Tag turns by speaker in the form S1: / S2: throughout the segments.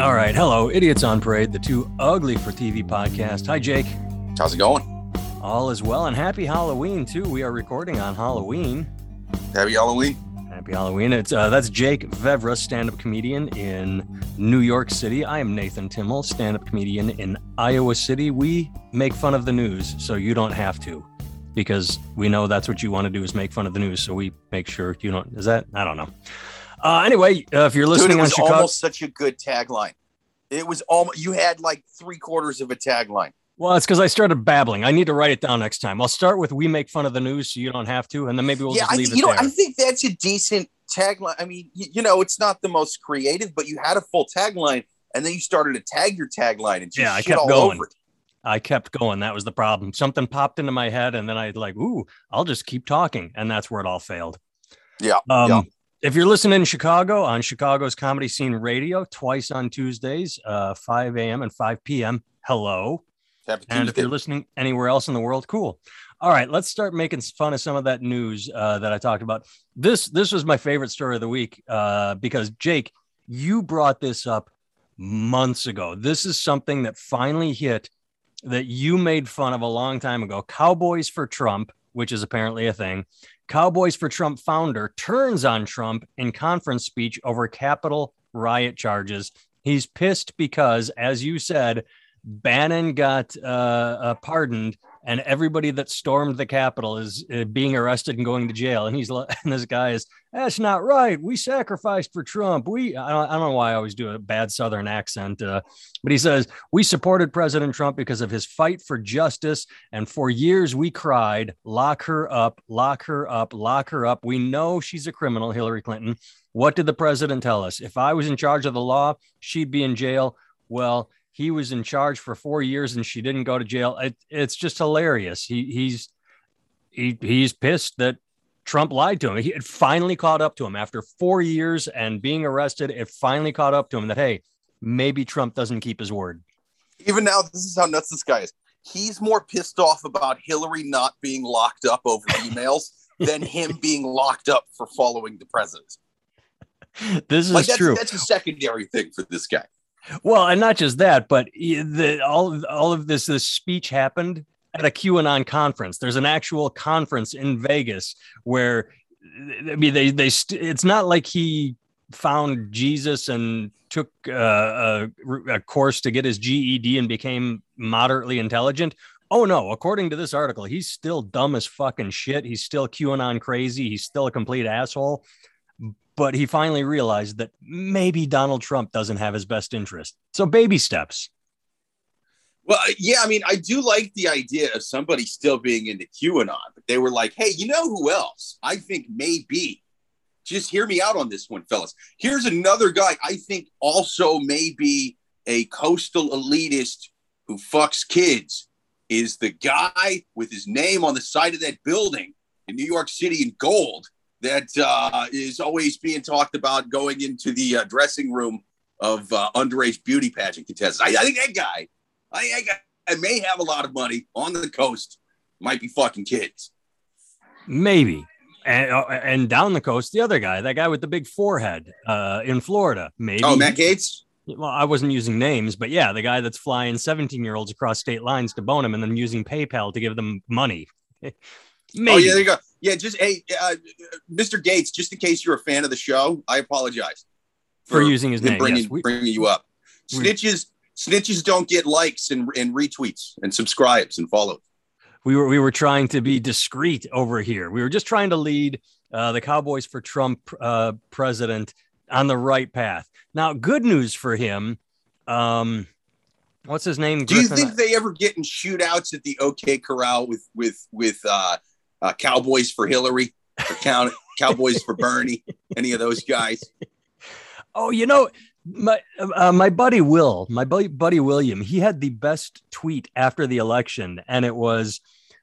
S1: All right. Hello, Idiots on Parade, the too ugly for TV podcast. Hi, Jake.
S2: How's it going?
S1: All is well, and happy Halloween, too. We are recording on Halloween.
S2: Happy Halloween.
S1: Happy Halloween. It's uh, That's Jake Vevra, stand up comedian in New York City. I am Nathan Timmel, stand up comedian in Iowa City. We make fun of the news, so you don't have to because we know that's what you want to do is make fun of the news. So we make sure you don't. Is that? I don't know. Uh, anyway, uh, if you're listening
S2: Dude, it was
S1: Chicago,
S2: almost such a good tagline. It was almost you had like three quarters of a tagline.
S1: well, it's because I started babbling. I need to write it down next time. I'll start with "We make fun of the news," so you don't have to, and then maybe we'll
S2: yeah,
S1: just
S2: I,
S1: leave
S2: you
S1: it
S2: know,
S1: there.
S2: I think that's a decent tagline. I mean, you, you know, it's not the most creative, but you had a full tagline, and then you started to tag your tagline and just
S1: Yeah, I kept going. I kept going. That was the problem. Something popped into my head, and then I like, "Ooh, I'll just keep talking," and that's where it all failed.
S2: Yeah,
S1: Um,
S2: yeah.
S1: If you're listening in Chicago on Chicago's Comedy Scene Radio, twice on Tuesdays, uh, 5 a.m. and 5 p.m. Hello. And if you're listening anywhere else in the world, cool. All right, let's start making fun of some of that news uh, that I talked about. This this was my favorite story of the week uh, because Jake, you brought this up months ago. This is something that finally hit that you made fun of a long time ago. Cowboys for Trump, which is apparently a thing. Cowboys for Trump founder turns on Trump in conference speech over Capitol riot charges. He's pissed because, as you said, Bannon got uh, uh, pardoned, and everybody that stormed the Capitol is uh, being arrested and going to jail. And he's and this guy is that's not right. We sacrificed for Trump. We I don't, I don't know why I always do a bad Southern accent, uh, but he says we supported President Trump because of his fight for justice, and for years we cried, lock her up, lock her up, lock her up. We know she's a criminal, Hillary Clinton. What did the president tell us? If I was in charge of the law, she'd be in jail. Well, he was in charge for four years and she didn't go to jail. It, it's just hilarious. He he's he, he's pissed that Trump lied to him. He, it finally caught up to him after four years and being arrested. It finally caught up to him that hey, maybe Trump doesn't keep his word.
S2: Even now, this is how nuts this guy is. He's more pissed off about Hillary not being locked up over emails than him being locked up for following the president.
S1: This is
S2: Like that's,
S1: true.
S2: that's a secondary thing for this guy.
S1: Well, and not just that, but the, all all of this this speech happened at a QAnon conference. There's an actual conference in Vegas where I mean they they st- it's not like he found Jesus and took uh, a, a course to get his GED and became moderately intelligent. Oh no, according to this article, he's still dumb as fucking shit. He's still QAnon crazy. He's still a complete asshole. But he finally realized that maybe Donald Trump doesn't have his best interest. So baby steps.
S2: Well, uh, yeah, I mean, I do like the idea of somebody still being into QAnon, but they were like, hey, you know who else? I think maybe. Just hear me out on this one, fellas. Here's another guy I think also may be a coastal elitist who fucks kids. Is the guy with his name on the side of that building in New York City in gold that uh, is always being talked about going into the uh, dressing room of uh, underage beauty pageant contestants? I, I think that guy I, I, I may have a lot of money on the coast, might be fucking kids.
S1: Maybe. And, uh, and down the coast, the other guy, that guy with the big forehead uh, in Florida, maybe.
S2: Oh, Matt Gaetz?
S1: Well, I wasn't using names, but yeah, the guy that's flying 17 year olds across state lines to bone him and then using PayPal to give them money. maybe.
S2: Oh, yeah, there you go. Yeah, just, hey, uh, Mr. Gaetz, just in case you're a fan of the show, I apologize
S1: For using his name,
S2: Bringing,
S1: yes, we-
S2: bringing you up.
S1: we-
S2: Snitches. Snitches don't get likes and, and retweets and subscribes and follows.
S1: we were we were trying to be discreet over here. We were just trying to lead uh, the Cowboys for Trump uh, president on the right path. Now, good news for him. Um, what's his name?
S2: Do you think they ever get in shootouts at the OK Corral with with with uh, uh, Cowboys for Hillary or Cow- Cowboys for Bernie? Any of those guys?
S1: Oh, you know, my uh, my buddy Will, my buddy, buddy William, he had the best tweet after the election, and it was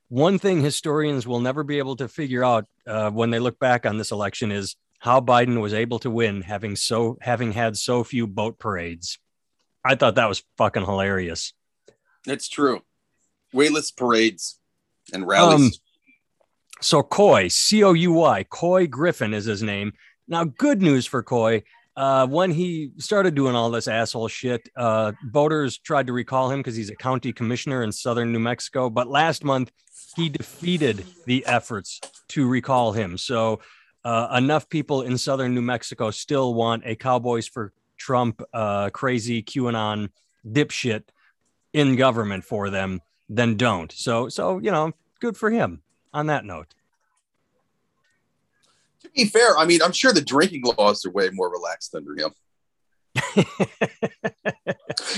S1: one thing historians will never be able to figure out uh, when they look back on this election is how Biden was able to win having so having had so few boat parades. I thought that was fucking hilarious.
S2: That's true. Weightless parades and rallies.
S1: Um, So Couy, C O U Y, Couy Griffin is his name. Now, good news for Couy. uh, when he started doing all this asshole shit, uh, voters tried to recall him because he's a county commissioner in southern New Mexico. But last month, he defeated the efforts to recall him. So uh, enough people in southern New Mexico still want a Cowboys for Trump, uh, crazy QAnon dipshit in government for them, then don't. So, so you know, good for him. On that note.
S2: To be fair, I mean, I'm sure the drinking laws are way more relaxed under him.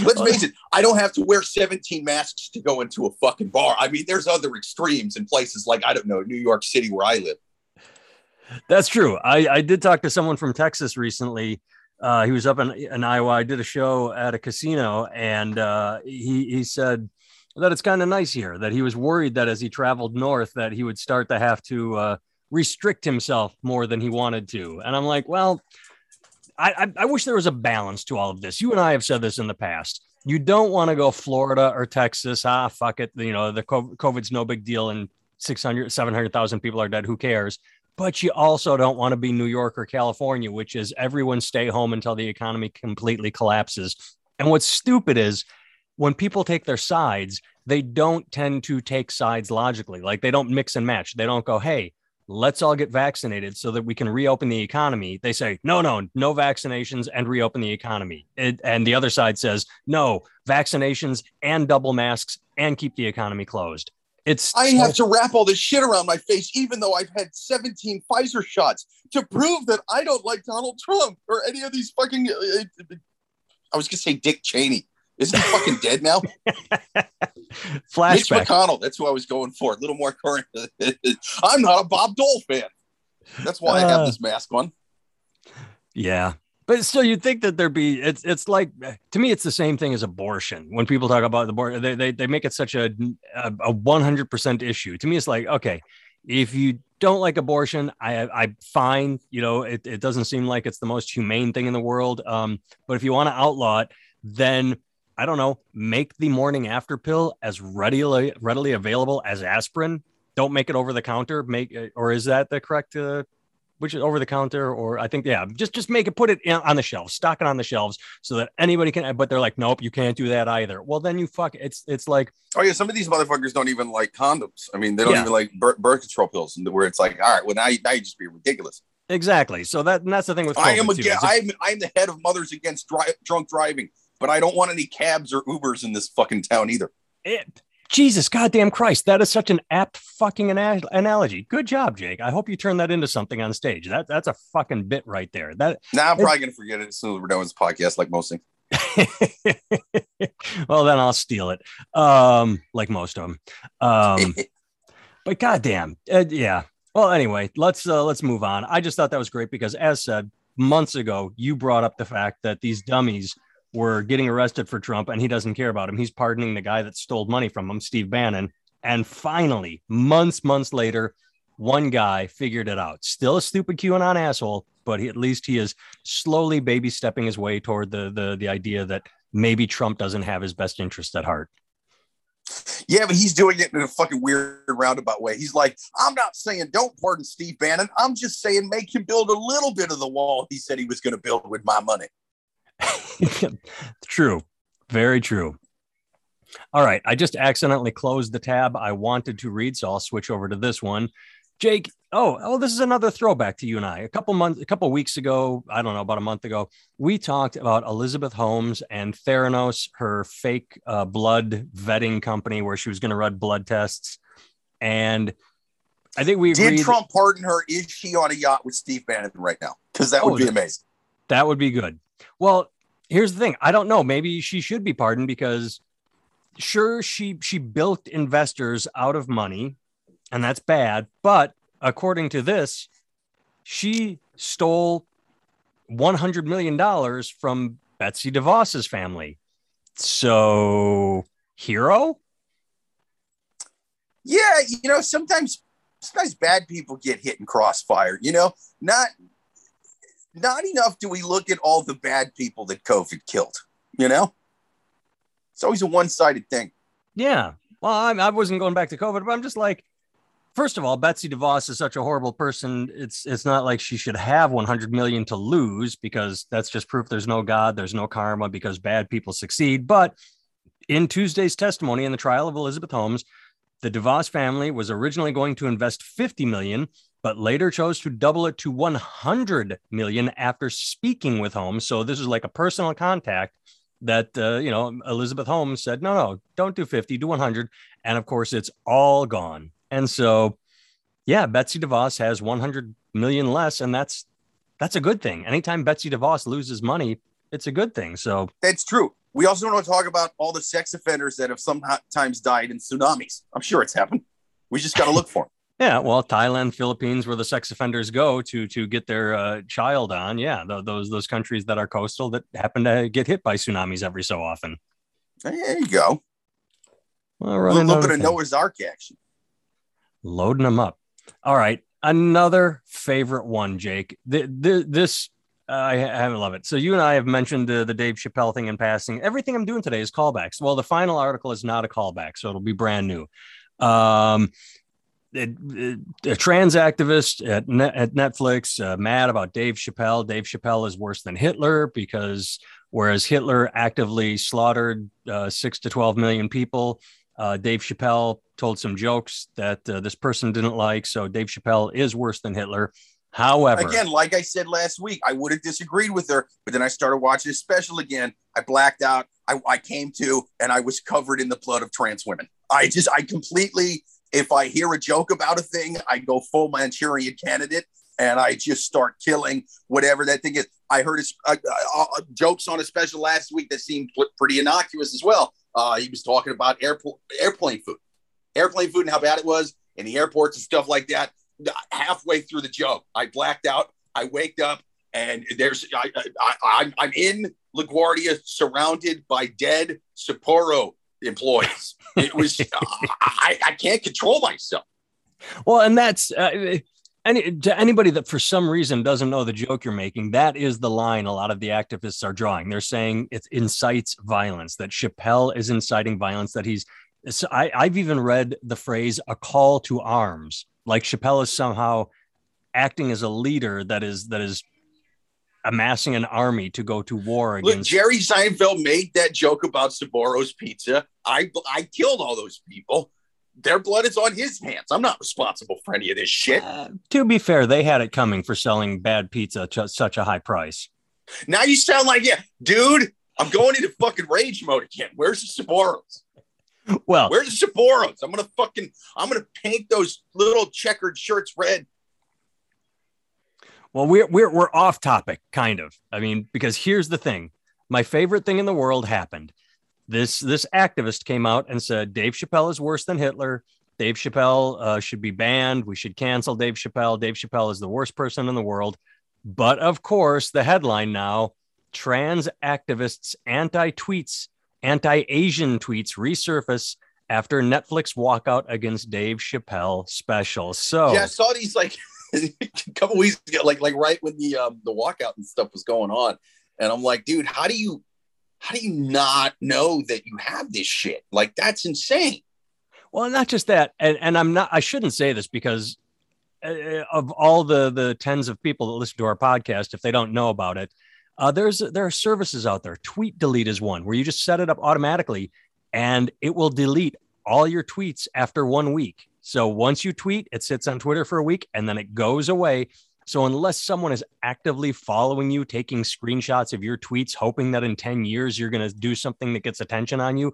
S2: Let's face it, I don't have to wear 17 masks to go into a fucking bar. I mean, there's other extremes in places like, I don't know, New York City where I live.
S1: That's true. I, I did talk to someone from Texas recently. Uh, he was up in, in Iowa. I did a show at a casino, and uh, he he said that it's kind of nice here. That he was worried that as he traveled north, that he would start to have to uh, restrict himself more than he wanted to. And I'm like, well, I, I, wish there was a balance to all of this. You and I have said this in the past. You don't want to go Florida or Texas. Ah, fuck it. You know, the COVID's no big deal and 600, 700,000 people are dead. Who cares? But you also don't want to be New York or California, which is everyone stay home until the economy completely collapses. And what's stupid is when people take their sides, they don't tend to take sides logically. Like they don't mix and match. They don't go, hey, let's all get vaccinated so that we can reopen the economy. They say, no, no, no vaccinations and reopen the economy. It, and the other side says, no, vaccinations and double masks and keep the economy closed. It's
S2: I have to wrap all this shit around my face, even though I've had 17 Pfizer shots to prove that I don't like Donald Trump or any of these fucking. Uh, uh I was gonna say Dick Cheney. Isn't he fucking dead now?
S1: Flashback.
S2: Mitch McConnell. That's who I was going for. A little more current. I'm not a Bob Dole fan. That's why uh, I have uh. this mask on.
S1: Yeah. But still, you'd think that there'd be it's it's like to me, it's the same thing as abortion. When people talk about the abortion, they, they, they make it such a a 100% issue. To me, it's like, okay, if you don't like abortion, I I fine. You know, it, it doesn't seem like it's the most humane thing in the world. Um, but if you want to outlaw it, then I don't know, make the morning after pill as readily readily available as aspirin. Don't make it over the counter. Make or is that the correct uh, which is over the counter or I think yeah, just just make it put it in, on the shelves, stock it on the shelves so that anybody can. But they're like, nope, you can't do that either. Well, then you fuck. It's it's like
S2: oh yeah, some of these motherfuckers don't even like condoms. I mean, they don't yeah. even like birth, birth control pills, where it's like, all right, well now you, now you just be ridiculous.
S1: Exactly. So that and that's the thing with
S2: I am again. I'm I'm the head of Mothers Against dri- Drunk Driving but I don't want any cabs or Ubers in this fucking town either.
S1: It, Jesus, goddamn Christ, that is such an apt fucking ana- analogy. Good job, Jake. I hope you turn that into something on stage. That that's a fucking bit right there. That
S2: now I'm probably gonna forget it as soon as we're done with this podcast, like most things.
S1: well, then I'll steal it, um, like most of them. Um, but goddamn, uh, yeah. Well, anyway, let's uh, let's move on. I just thought that was great because, as said months ago, you brought up the fact that these dummies were getting arrested for Trump and he doesn't care about him. He's pardoning the guy that stole money from him, Steve Bannon. And finally, months, months later, one guy figured it out. Still a stupid QAnon asshole, but he, at least he is slowly baby stepping his way toward the, the, the idea that maybe Trump doesn't have his best interest at heart.
S2: Yeah, but he's doing it in a fucking weird roundabout way. He's like, I'm not saying don't pardon Steve Bannon. I'm just saying make him build a little bit of the wall he said he was going to build with my money.
S1: true. Very true. All right. I just accidentally closed the tab I wanted to read, so I'll switch over to this one. Jake, oh, oh, this is another throwback to you and I. A couple months, a couple weeks ago, I don't know, about a month ago, we talked about Elizabeth Holmes and Theranos, her fake uh, blood vetting company, where she was going to run blood tests. And I think we
S2: did. Trump pardon her? Is she on a yacht with Steve Bannon right now? Because that would oh, be amazing.
S1: That would be good. Well, here's the thing. I don't know. Maybe she should be pardoned because sure she she built investors out of money and that's bad, but according to this, she stole 100 million dollars from Betsy DeVos's family. So, hero?
S2: Yeah, you know, sometimes sometimes bad people get hit in crossfire, you know, not not enough do we look at all the bad people that COVID killed. You know, it's always a one sided thing.
S1: Yeah. Well, I, I wasn't going back to COVID, but I'm just like, first of all, Betsy DeVos is such a horrible person. It's it's not like she should have 100 million to lose because that's just proof there's no God, there's no karma because bad people succeed. But in Tuesday's testimony in the trial of Elizabeth Holmes, the DeVos family was originally going to invest 50 million, but later chose to double it to 100 million after speaking with Holmes. So this is like a personal contact that uh, you know Elizabeth Holmes said, no, no, don't do 50, do 100, and of course it's all gone. And so, yeah, Betsy DeVos has 100 million less, and that's that's a good thing. Anytime Betsy DeVos loses money, it's a good thing. So
S2: that's true. We also want to talk about all the sex offenders that have sometimes died in tsunamis. I'm sure it's happened. We just got to look for them.
S1: Yeah, well, Thailand, Philippines, where the sex offenders go to to get their uh, child on. Yeah, th- those those countries that are coastal that happen to get hit by tsunamis every so often.
S2: There you go.
S1: Well,
S2: a little bit of Noah's Ark action.
S1: Loading them up. All right, another favorite one, Jake. The, the, this I haven't love it. So you and I have mentioned the, the Dave Chappelle thing in passing. Everything I'm doing today is callbacks. Well, the final article is not a callback, so it'll be brand new. Um, a trans activist at, at Netflix uh, mad about Dave Chappelle. Dave Chappelle is worse than Hitler because whereas Hitler actively slaughtered uh, six to 12 million people, uh, Dave Chappelle told some jokes that uh, this person didn't like. So Dave Chappelle is worse than Hitler. However,
S2: again, like I said last week, I would have disagreed with her, but then I started watching his special again. I blacked out. I, I came to, and I was covered in the blood of trans women. I just, I completely if I hear a joke about a thing, I go full Manchurian candidate and I just start killing whatever that thing is. I heard uh, uh, uh, jokes on a special last week that seemed pretty innocuous as well. Uh, he was talking about airport airplane food, airplane food, and how bad it was in the airports and stuff like that. Halfway through the joke, I blacked out. I waked up and there's I, I, I'm in LaGuardia, surrounded by dead Sbarro employees. It was I, I can't control myself.
S1: Well, and that's uh, any to anybody that for some reason doesn't know the joke you're making. That is the line a lot of the activists are drawing. They're saying it incites violence. That Chappelle is inciting violence. That he's. I, I've even read the phrase "a call to arms," like Chappelle is somehow acting as a leader that is that is amassing an army to go to war against.
S2: Look, Jerry Seinfeld made that joke about Sbarro's pizza. I I killed all those people. Their blood is on his hands. I'm not responsible for any of this shit. Uh,
S1: to be fair, they had it coming for selling bad pizza at such a high price.
S2: Now you sound like yeah, dude. I'm going into fucking rage mode again. Where's the Sbarros?
S1: Well,
S2: where's the Sbarros? I'm gonna fucking I'm gonna paint those little checkered shirts red
S1: well, we're we're we're off topic, kind of. I mean, because here's the thing: my favorite thing in the world happened. This this activist came out and said Dave Chappelle is worse than Hitler. Dave Chappelle uh, should be banned. We should cancel Dave Chappelle. Dave Chappelle is the worst person in the world. But of course, the headline now: trans activists' anti-tweets, anti-Asian tweets resurface after Netflix walkout against Dave Chappelle special. So
S2: yeah, I saw these like a couple weeks ago, like like right when the um, the walkout and stuff was going on, and I'm like, dude, how do you how do you not know that you have this shit? Like that's insane.
S1: Well, not just that, and and I'm not. I shouldn't say this because uh, of all the the tens of people that listen to our podcast, if they don't know about it, uh, there's there are services out there. Tweet delete is one where you just set it up automatically, and it will delete all your tweets after one week. So once you tweet, it sits on Twitter for a week and then it goes away. So unless someone is actively following you, taking screenshots of your tweets, hoping that in 10 years you're going to do something that gets attention on you,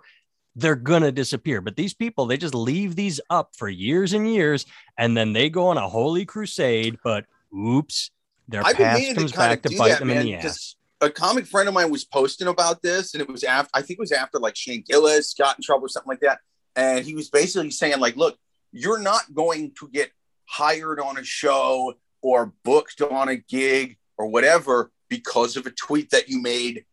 S1: they're going to disappear. But these people, they just leave these up for years and years and then they go on a holy crusade. But oops, their I've past comes back to bite that, them man, in the ass.
S2: A comic friend of mine was posting about this, and it was after I think it was after like Shane Gillis got in trouble or something like that. And he was basically saying, like, look, you're not going to get hired on a show or booked on a gig or whatever because of a tweet that you made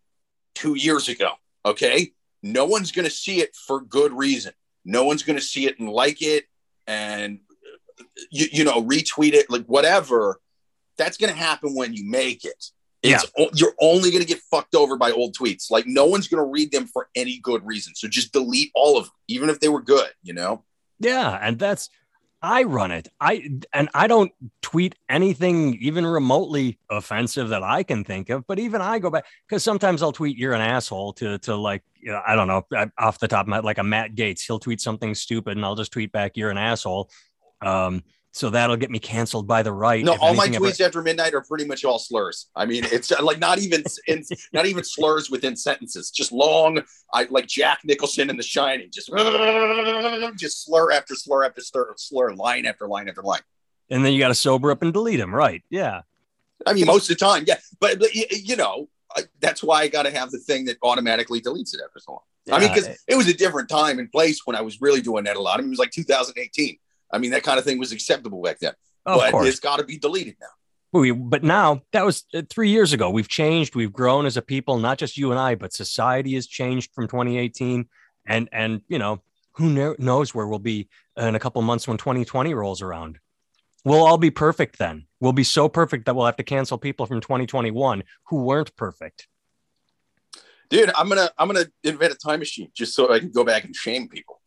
S2: two years ago. Okay. No one's going to see it for good reason. No one's going to see it and like it and, you, you know, retweet it, like whatever. That's going to happen when you make it. It's, yeah. You're only going to get fucked over by old tweets. Like no one's going to read them for any good reason. So just delete all of them, even if they were good, you know?
S1: Yeah, and that's I run it. I and I don't tweet anything even remotely offensive that I can think of. But even I go back because sometimes I'll tweet "you're an asshole" to to like you know, I don't know off the top of my like a Matt Gaetz. He'll tweet something stupid, and I'll just tweet back "you're an asshole." Um, so that'll get me canceled by the right.
S2: No, all my tweets ever... after midnight are pretty much all slurs. I mean, it's like not even in, not even slurs within sentences, just long. I like Jack Nicholson in The Shining, just just slur after slur after slur, slur, line after line after line.
S1: And then you got to sober up and delete them, right? Yeah.
S2: I mean, most of the time, yeah. But, but you know, that's why I got to have the thing that automatically deletes it after so long. Yeah, I mean, because it was a different time and place when I was really doing that a lot. I mean, it was like 2018 I mean, that kind of thing was acceptable back then. Oh, but it's got to be deleted now.
S1: We, but now that was uh, three years ago. We've changed. We've grown as a people, not just you and I, but society has changed from 2018. And and you know who knows where we'll be in a couple months when 2020 rolls around. We'll all be perfect then. We'll be so perfect that we'll have to cancel people from 2021 who weren't perfect.
S2: Dude, I'm gonna I'm gonna invent a time machine just so I can go back and shame people.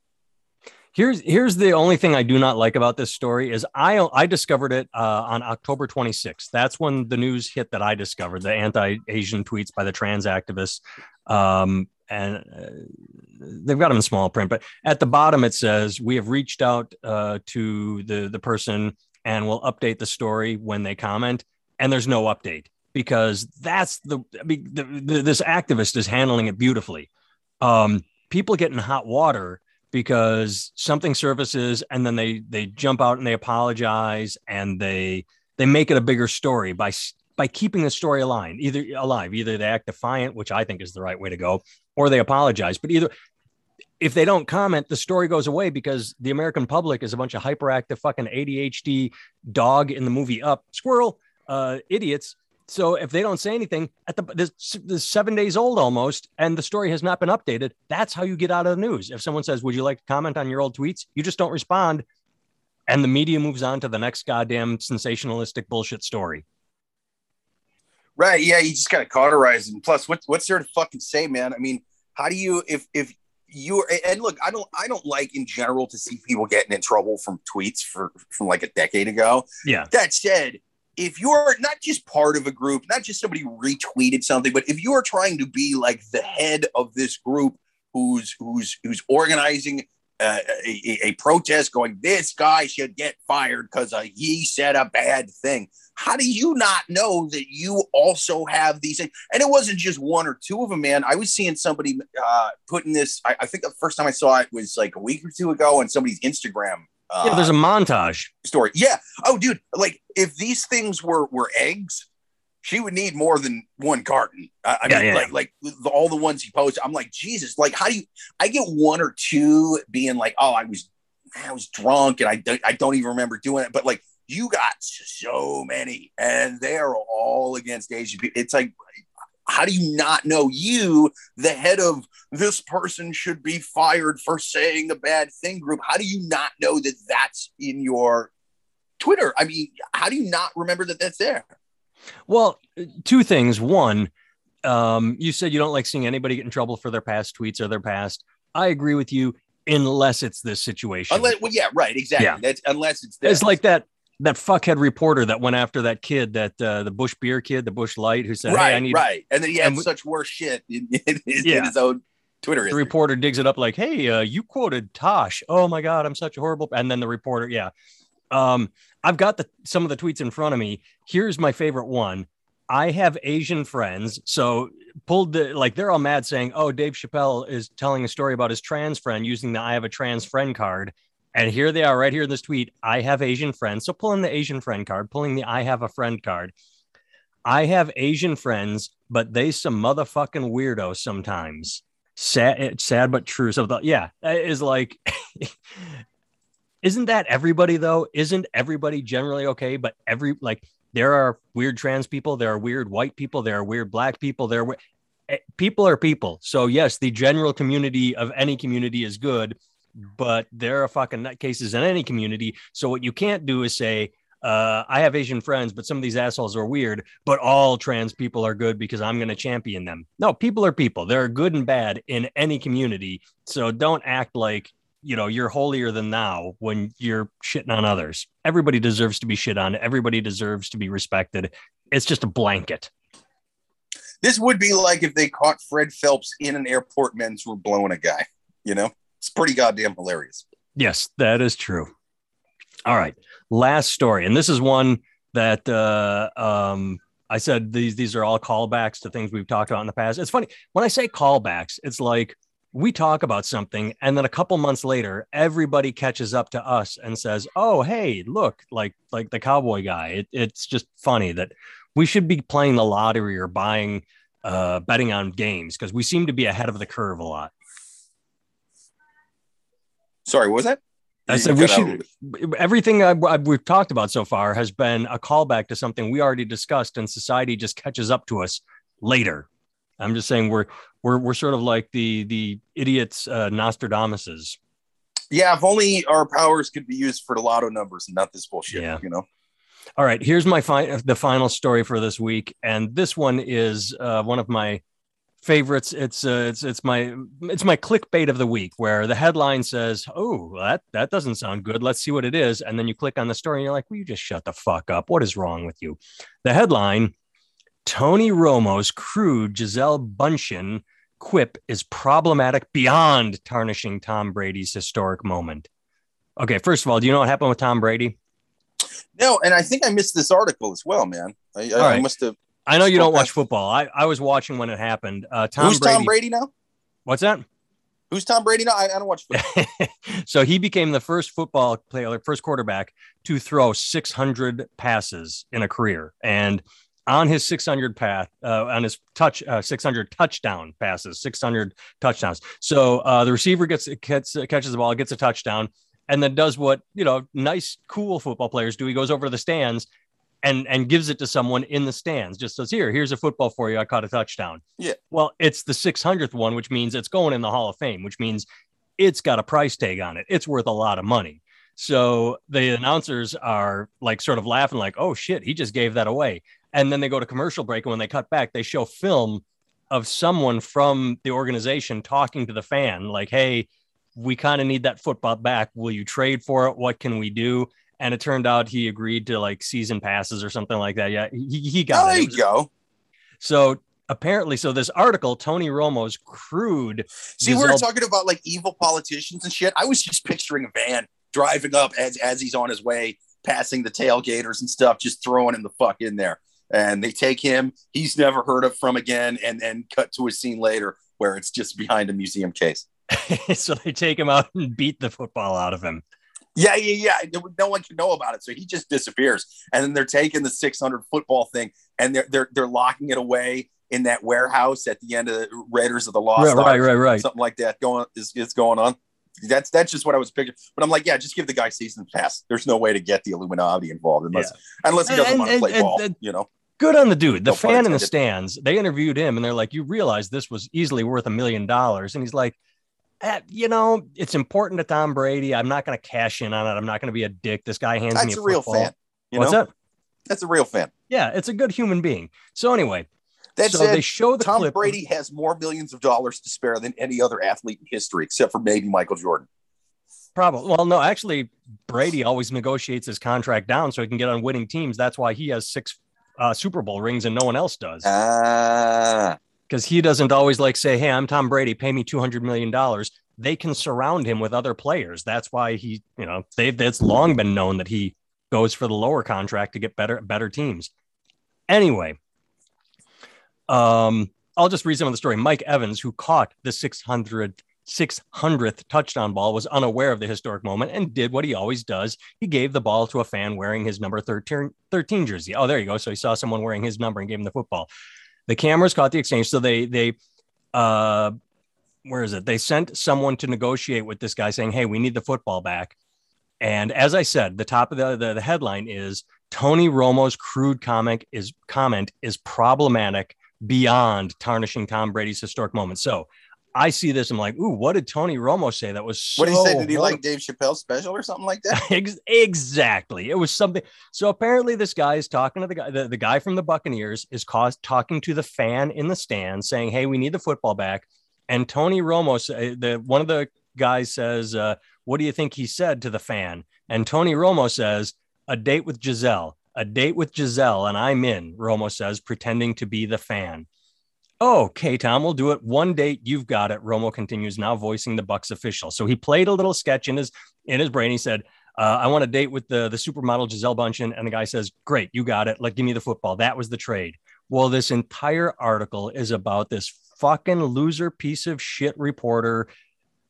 S1: Here's here's the only thing I do not like about this story is I I discovered it uh, on October 26th. That's when the news hit that I discovered the anti-Asian tweets by the trans activists, um, and uh, they've got them in small print. But at the bottom it says we have reached out uh, to the the person and we'll update the story when they comment. And there's no update because that's the, I mean, the, the this activist is handling it beautifully. Um, people get in hot water because something surfaces and then they they jump out and they apologize and they they make it a bigger story by by keeping the story alive either alive. Either they act defiant which i think is the right way to go or they apologize. But either if they don't comment the story goes away because the american public is a bunch of hyperactive fucking adhd dog in the movie up squirrel uh, idiots so if they don't say anything at the this, this seven days old almost, and the story has not been updated, that's how you get out of the news. If someone says, "Would you like to comment on your old tweets?" You just don't respond, and the media moves on to the next goddamn sensationalistic bullshit story.
S2: Right? Yeah, you just got to cauterize. And plus, what, what's there to fucking say, man? I mean, how do you if if you and look, I don't I don't like in general to see people getting in trouble from tweets for from like a decade ago.
S1: Yeah.
S2: That said if you're not just part of a group, not just somebody retweeted something, but if you're trying to be like the head of this group who's who's who's organizing uh, a, a, protest, going, this guy should get fired because uh, he said a bad thing. How do you not know that you also have these things? And it wasn't just one or two of them, man. I was seeing somebody uh, putting this. I, I think the first time I saw it was like a week or two ago on somebody's Instagram
S1: uh, yeah, there's a montage
S2: story. Yeah. Oh, dude, like if these things were were eggs, she would need more than one carton. I, I yeah, mean, yeah. like like the, all the ones he posted. I'm like, Jesus, like how do you? I get one or two being like, oh, I was I was drunk and I I don't even remember doing it, but like you got so many, and they are all against Asian people. It's like how do you not know you, the head of this person should be fired for saying a bad thing group? How do you not know that that's in your Twitter? I mean, how do you not remember that that's there?
S1: Well, two things. One, um, you said you don't like seeing anybody get in trouble for their past tweets or their past. I agree with you, unless it's this situation.
S2: Unless, well, yeah, right, exactly. Yeah. That's unless it's
S1: this. it's like that that fuckhead reporter that went after that kid, that uh, the Busch beer kid, the Busch Light, who said,
S2: "Right,
S1: hey,
S2: I need," right, and then he had such worse shit in, in, his, yeah. in his own Twitter.
S1: The reporter digs it up like, "Hey, uh, you quoted Tosh. Oh my god, I'm such a horrible." And then the reporter, yeah, um, I've got the some of the tweets in front of me. Here's my favorite one. I have Asian friends, so pulled the like they're all mad saying, "Oh, Dave Chappelle is telling a story about his trans friend using the I have a trans friend card." And here they are right here in this tweet. I have Asian friends. So pulling the Asian friend card, pulling the I have a friend card. I have Asian friends, but they some motherfucking weirdos sometimes. Sad, sad but true. So the, yeah, is like, isn't that everybody though? Isn't everybody generally okay? But every like, there are weird trans people, there are weird white people, there are weird black people, there are eh, people are people. So yes, the general community of any community is good but there are fucking nutcases in any community. So what you can't do is say, uh, I have Asian friends, but some of these assholes are weird, but all trans people are good because I'm going to champion them. No, people are people. There are good and bad in any community. So don't act like you know you're holier than thou when you're shitting on others. Everybody deserves to be shit on. Everybody deserves to be respected. It's just a blanket.
S2: This would be like if they caught Fred Phelps in an airport men's room blowing a guy. You know, it's pretty goddamn hilarious.
S1: Yes, that is true. All right, last story, and this is one that uh, um, I said these these are all callbacks to things we've talked about in the past. It's funny when I say callbacks, it's like we talk about something and then a couple months later everybody catches up to us and says oh hey look like like the cowboy guy it, it's just funny that we should be playing the lottery or buying uh betting on games because we seem to be ahead of the curve a lot
S2: Sorry, what was that?
S1: I said we
S2: cut out a little
S1: should. Everything I, I, we've talked about so far has been a callback to something we already discussed, and society just catches up to us later. I'm just saying we're we're we're sort of like the the idiots uh, Nostradamuses.
S2: Yeah, if only our powers could be used for the lotto numbers and not this bullshit.
S1: Yeah.
S2: You know.
S1: All right, here's my fi- the final story for this week, and this one is uh, one of my favorites. It's uh, it's it's my it's my clickbait of the week, where the headline says, "Oh, that that doesn't sound good. Let's see what it is," and then you click on the story, and you're like, "Will you just shut the fuck up? What is wrong with you?" The headline: Tony Romo's crude Gisele Bündchen quip is problematic beyond tarnishing Tom Brady's historic moment. Okay, first of all, do you know what happened with Tom Brady?
S2: No, and I think I missed this article as well, man. I, I,
S1: right.
S2: I must have.
S1: I know you don't watch football. I, I was watching when it happened. Uh, Tom
S2: Who's
S1: Brady.
S2: Tom Brady now?
S1: What's that?
S2: Who's Tom Brady now? I, I don't watch football.
S1: so he became the first football player, first quarterback to throw 600 passes in a career. And on his 600 path, uh, on his touch, uh, 600 touchdown passes, 600 touchdowns. So uh, the receiver gets, gets catches the ball, gets a touchdown, and then does what you know nice, cool football players do. He goes over to the stands and and gives it to someone in the stands. Just says, "Here, here's a football for you. I caught a touchdown."
S2: Yeah.
S1: Well, it's the 600th one, which means it's going in the Hall of Fame, which means it's got a price tag on it. It's worth a lot of money. So the announcers are like sort of laughing, like, oh shit, he just gave that away. And then they go to commercial break. And when they cut back, they show film of someone from the organization talking to the fan, like, hey, we kind of need that football back. Will you trade for it? What can we do? And it turned out he agreed to like season passes or something like that. Yeah, he, he got
S2: Oh,
S1: it.
S2: there you go.
S1: So apparently, so this article, Tony Romo's crude.
S2: See, we were talking about like evil politicians and shit. I was just picturing a van driving up as as he's on his way, passing the tailgaters and stuff, just throwing him the fuck in there. And they take him. He's never heard of from again, and then cut to a scene later where it's just behind a museum case.
S1: so they take him out and beat the football out of him.
S2: Yeah, yeah, yeah. No one can know about it, so he just disappears. And then they're taking the 600 football thing, and they're they're they're locking it away in that warehouse at the end of the Raiders of the Lost
S1: Right, right,
S2: Ark.
S1: right, right.
S2: something like that going is, is going on. That's that's just what I was picturing. But I'm like, yeah, just give the guy season pass. There's no way to get the Illuminati involved unless unless he doesn't
S1: And-
S2: want to
S1: and-
S2: play
S1: and-
S2: ball.
S1: and-
S2: you know,
S1: Good on the dude. The
S2: No
S1: fan in the stands, they interviewed him and they're like, You realize this was easily worth a million dollars. And he's like, You know, it's important to Tom Brady. I'm not going to cash in on it. I'm not going to be a dick. This guy hands me
S2: that's
S1: a
S2: a real
S1: football.
S2: fan. You
S1: What's
S2: know,
S1: that?
S2: that's a real fan.
S1: Yeah, it's a good human being. So, anyway,
S2: That
S1: so
S2: said,
S1: they show the
S2: Tom
S1: clip.
S2: Brady has more millions of dollars to spare than any other athlete in history, except for maybe Michael Jordan.
S1: Probably. Well, no, actually, Brady always negotiates his contract down so he can get on winning teams. That's why he has six uh, Super Bowl rings and no one else does.
S2: Ah,
S1: because he doesn't always like say, "Hey, I'm Tom Brady, pay me two hundred million dollars." They can surround him with other players. That's why he, you know, they it's long been known that he goes for the lower contract to get better better teams. Anyway, um, I'll just read some of the story. Mike Evans, who caught the 600 600th touchdown ball, was unaware of the historic moment and did what he always does. He gave the ball to a fan wearing his number 13, 13 jersey. Oh, there you go. So he saw someone wearing his number and gave him the football. The cameras caught the exchange. So they, they, uh, where is it? They sent someone to negotiate with this guy saying, Hey, we need the football back. And as I said, the top of the, the, the headline is Tony Romo's crude comic is comment is problematic beyond tarnishing Tom Brady's historic moment. So I see this. I'm like, ooh, what did Tony Romo say? That was so
S2: what did he say? Did he like Dave Chappelle's special or something like that?
S1: Exactly. It was something. So apparently, this guy is talking to the guy. The, the guy from the Buccaneers is caused, talking to the fan in the stand, saying, "Hey, we need the football back." And Tony Romo, the one of the guys says, uh, What do you think he said to the fan? And Tony Romo says, A date with Gisele, a date with Gisele, and I'm in, Romo says, pretending to be the fan. Okay, Tom, we'll do it. One date, you've got it. Romo continues, now voicing the Bucs official. So he played a little sketch in his in his brain. He said, uh, I want a date with the, the supermodel Gisele Bündchen. And the guy says, Great, you got it. Like, give me the football. That was the trade. Well, this entire article is about this fucking loser piece of shit reporter.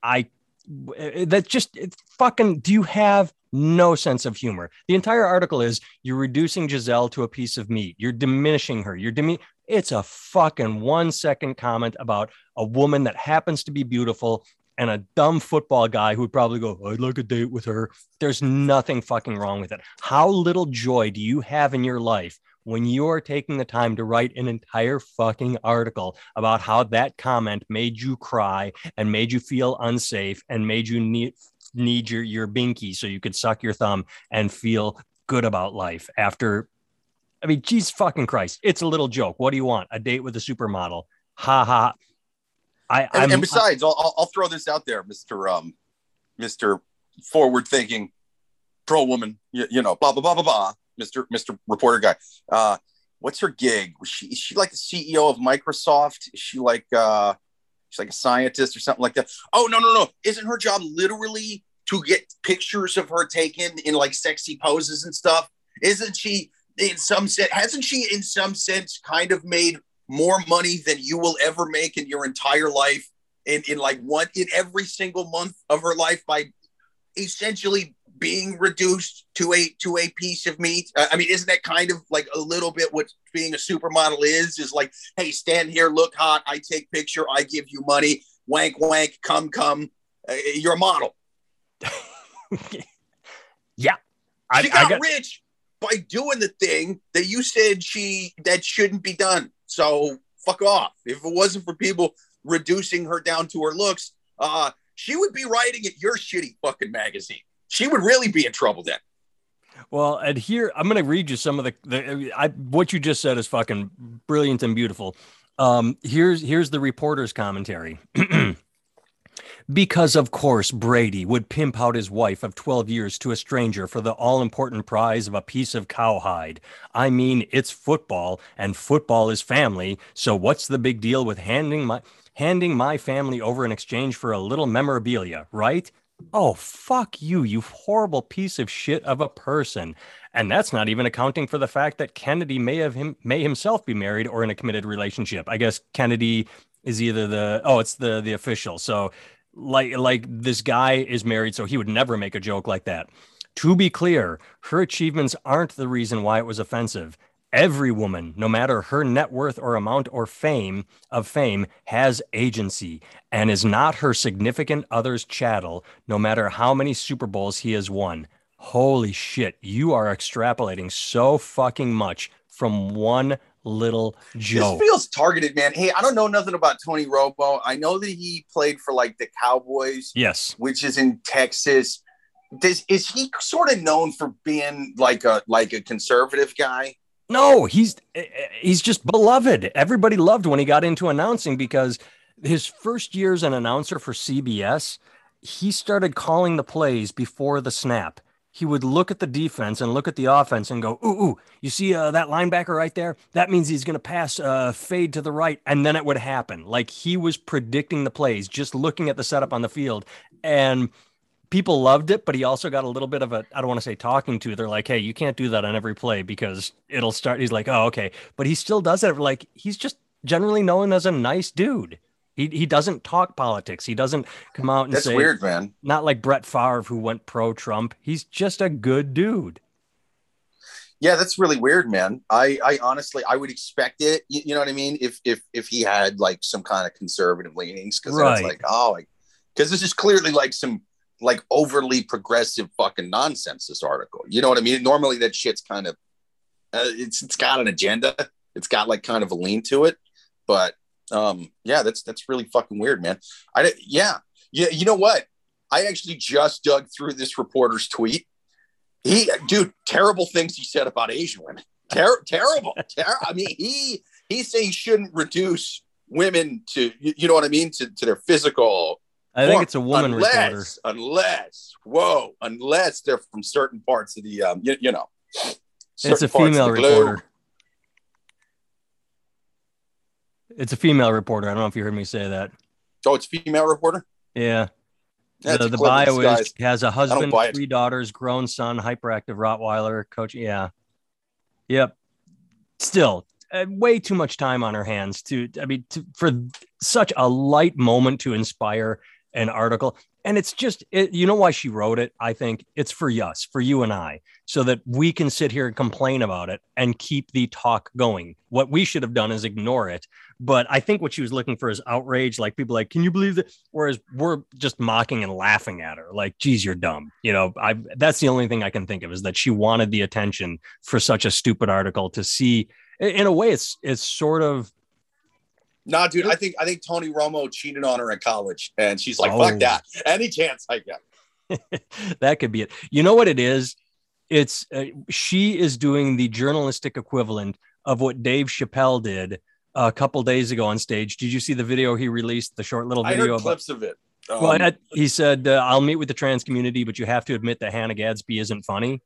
S1: I that just fucking do you have no sense of humor? The entire article is you're reducing Gisele to a piece of meat. You're diminishing her. You're dimi- it's a fucking one second comment about a woman that happens to be beautiful and a dumb football guy who would probably go, I'd like a date with her. There's nothing fucking wrong with it. How little joy do you have in your life when you are taking the time to write an entire fucking article about how that comment made you cry and made you feel unsafe and made you need need your your binky so you could suck your thumb and feel good about life after I mean, geez, fucking Christ. It's a little joke. What do you want? A date with a supermodel. Ha ha.
S2: I, and, and besides, I'll, I'll throw this out there, Mr. Um, Mr. Forward thinking, pro woman, you, you, know, blah, blah, blah, blah, blah, Mr. Mr. Reporter guy. Uh, what's her gig? Was she, is she like the CEO of Microsoft? Is she like, uh, she's like a scientist or something like that? Oh, no, no, no. Isn't her job literally to get pictures of her taken in like sexy poses and stuff? Isn't she in some sense, hasn't she in some sense kind of made more money than you will ever make in your entire life? In, in like one in every single month of her life by essentially being reduced to a to a piece of meat? Uh, i mean isn't that kind of like a little bit what being a supermodel is is like hey stand here look hot i take picture i give you money wank wank come come uh, you're a model.
S1: Yeah.
S2: She I, got, I got rich by doing the thing that you said she that shouldn't be done. So fuck off. If it wasn't for people reducing her down to her looks, uh, she would be writing at your shitty fucking magazine. She would really be in trouble then.
S1: Well, and here I'm going to read you some of the, the I, what you just said is fucking brilliant and beautiful. Um, here's here's the reporter's commentary. Because, of course, Brady would pimp out his wife of 12 years to a stranger for the all important prize of a piece of cowhide. I mean, it's football, and football is family. So, what's the big deal with handing my. Handing my family over in exchange for a little memorabilia, right? Oh, fuck you, you horrible piece of shit of a person. And that's not even accounting for the fact that Kennedy may have him may himself be married or in a committed relationship. I guess Kennedy is either the oh, it's the the official. So like like this guy is married, so he would never make a joke like that. To be clear, her achievements aren't the reason why it was offensive. Every woman, no matter her net worth or amount or fame of fame, has agency and is not her significant other's chattel, no matter how many Super Bowls he has won. Holy shit, you are extrapolating so fucking much from one little joke.
S2: This feels targeted, man. Hey, I don't know nothing about Tony Romo. I know that he played for like the Cowboys.
S1: Yes.
S2: Which is in Texas. Does is he sort of known for being like a like a conservative guy?
S1: No, he's he's just beloved. Everybody loved when he got into announcing because his first year as an announcer for CBS, he started calling the plays before the snap he would look at the defense and look at the offense and go, ooh, ooh, you see uh, that linebacker right there? That means he's going to pass uh, fade to the right. And then it would happen. Like he was predicting the plays, just looking at the setup on the field. And people loved it, but he also got a little bit of a, I don't want to say talking to. They're like, hey, you can't do that on every play because it'll start. He's like, oh, okay. But he still does it. Like he's just generally known as a nice dude. He he doesn't talk politics. He doesn't come out and
S2: That's
S1: say
S2: weird, man.
S1: Not like Brett Favre who went pro Trump. He's just a good dude.
S2: Yeah, that's really weird, man. I I honestly I would expect it. You, you know what I mean? If if if he had like some kind of conservative leanings, because right. it's like oh, like because this is clearly like some like overly progressive fucking nonsense. This article, you know what I mean? Normally that shit's kind of uh, it's it's got an agenda. It's got like kind of a lean to it, but um, yeah, that's that's really fucking weird, man. I yeah, yeah. You know what? I actually just dug through this reporter's tweet. He, dude, terrible things he said about Asian women. Ter- terrible. Ter- I mean, he he saying he shouldn't reduce women to you know what I mean to, to their physical
S1: I think it's a woman
S2: unless,
S1: reporter.
S2: Unless, whoa, unless they're from certain parts of the, um, you, you know,
S1: It's a female reporter. It's a female reporter. I don't know if you heard me say that.
S2: Oh, it's female reporter.
S1: Yeah.
S2: That's
S1: the, the bio is
S2: disguise.
S1: has a husband, three daughters, grown son, hyperactive Rottweiler, coach. Yeah. Yep. Still, uh, way too much time on her hands to, I mean, to, for such a light moment to inspire an article. And it's just, it, you know why she wrote it? I think it's for us, for you and I, so that we can sit here and complain about it and keep the talk going. What we should have done is ignore it. But I think what she was looking for is outrage. Like people like, can you believe that? Whereas we're just mocking and laughing at her. Like, geez, you're dumb. You know, I that's the only thing I can think of is that she wanted the attention for such a stupid article to see. In a way, it's it's sort of
S2: Nah, dude, I think I think Tony Romo cheated on her in college, and she's like,
S1: Oh.
S2: "Fuck that! Any chance I get."
S1: that could be it. You know what it is? It's uh, she is doing the journalistic equivalent of what Dave Chappelle did a couple days ago on stage. Did you see the video he released? The short little video.
S2: I heard
S1: about
S2: clips of it. Um,
S1: Well, I- he said, uh, "I'll meet with the trans community, but you have to admit that Hannah Gadsby isn't funny."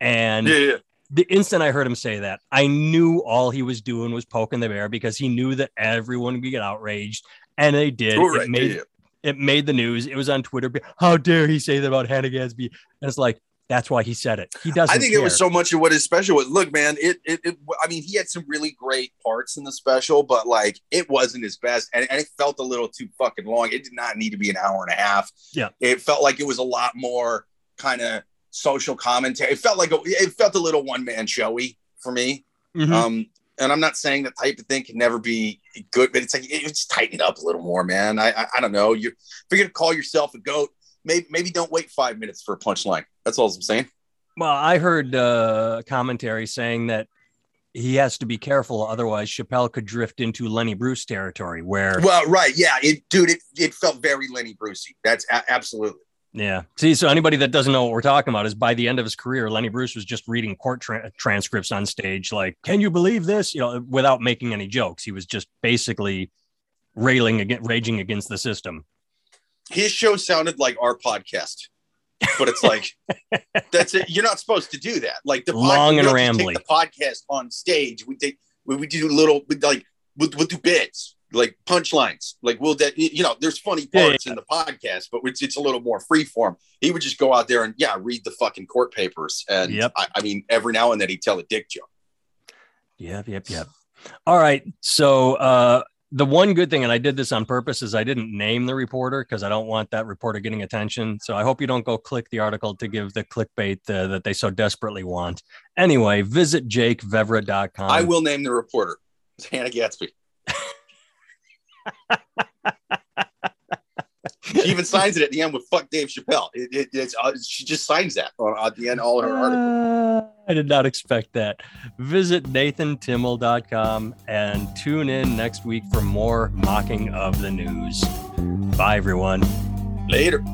S1: And
S2: yeah, yeah.
S1: the instant I heard him say that, I knew all he was doing was poking the bear because he knew that everyone would get outraged, and they did.
S2: All
S1: It made
S2: yeah.
S1: it made the news. It was on Twitter. How dare he say that about Hannah Gadsby? And it's like that's why he said it. He doesn't.
S2: I think
S1: care.
S2: it was so much of what his special was. Look, man, it, it, it, I mean, he had some really great parts in the special, but like it wasn't his best. And, and it felt a little too fucking long. It did not need to be an hour and a half.
S1: Yeah.
S2: It felt like it was a lot more kind of social commentary. It felt like a, it felt a little one man showy for me.
S1: Mhm.
S2: Um, and I'm not saying that type of thing can never be good, but it's like it's just tighten it up a little more, man. I, I, I don't know. You, if you're gonna call yourself a goat, maybe, maybe don't wait five minutes for a punchline. That's all I'm saying.
S1: Well, I heard uh, commentary saying that he has to be careful, otherwise Chappelle could drift into Lenny Bruce territory, where
S2: Well, right, yeah, it, dude, it, it felt very Lenny Brucey. That's a- absolutely.
S1: Yeah. See, so anybody that doesn't know what we're talking about is by the end of his career, Lenny Bruce was just reading court tra- transcripts on stage, like, "Can you believe this?" You know, without making any jokes. He was just basically railing against, raging against the system.
S2: His show sounded like our podcast, but it's like that's it. You're not supposed to do that. Like the
S1: Long
S2: we
S1: and.
S2: Take the podcast on stage. We take we, we do little we like we'll, we'll do bits like punchlines. Like we'll that you know there's funny
S1: Yeah,
S2: parts in the podcast, but it's it's a little more free form. He would just go out there and yeah read the fucking court papers, and
S1: Yep.
S2: I, I mean every now and then he'd tell a dick joke.
S1: Yep, yep, yep. All right. So uh the one good thing, and I did this on purpose, is I didn't name the reporter because I don't want that reporter getting attention. So I hope you don't go click the article to give the clickbait uh, that they so desperately want. Anyway, visit jakevevra.com.
S2: I will name the reporter. It's Hannah Gadsby. she even signs it at the end with "fuck Dave Chappelle." It, it, it's, uh, she just signs that on, at the end all her articles.
S1: Uh, I did not expect that. Visit nathantimmel.com and tune in next week for more mocking of the news. Bye, everyone.
S2: Later.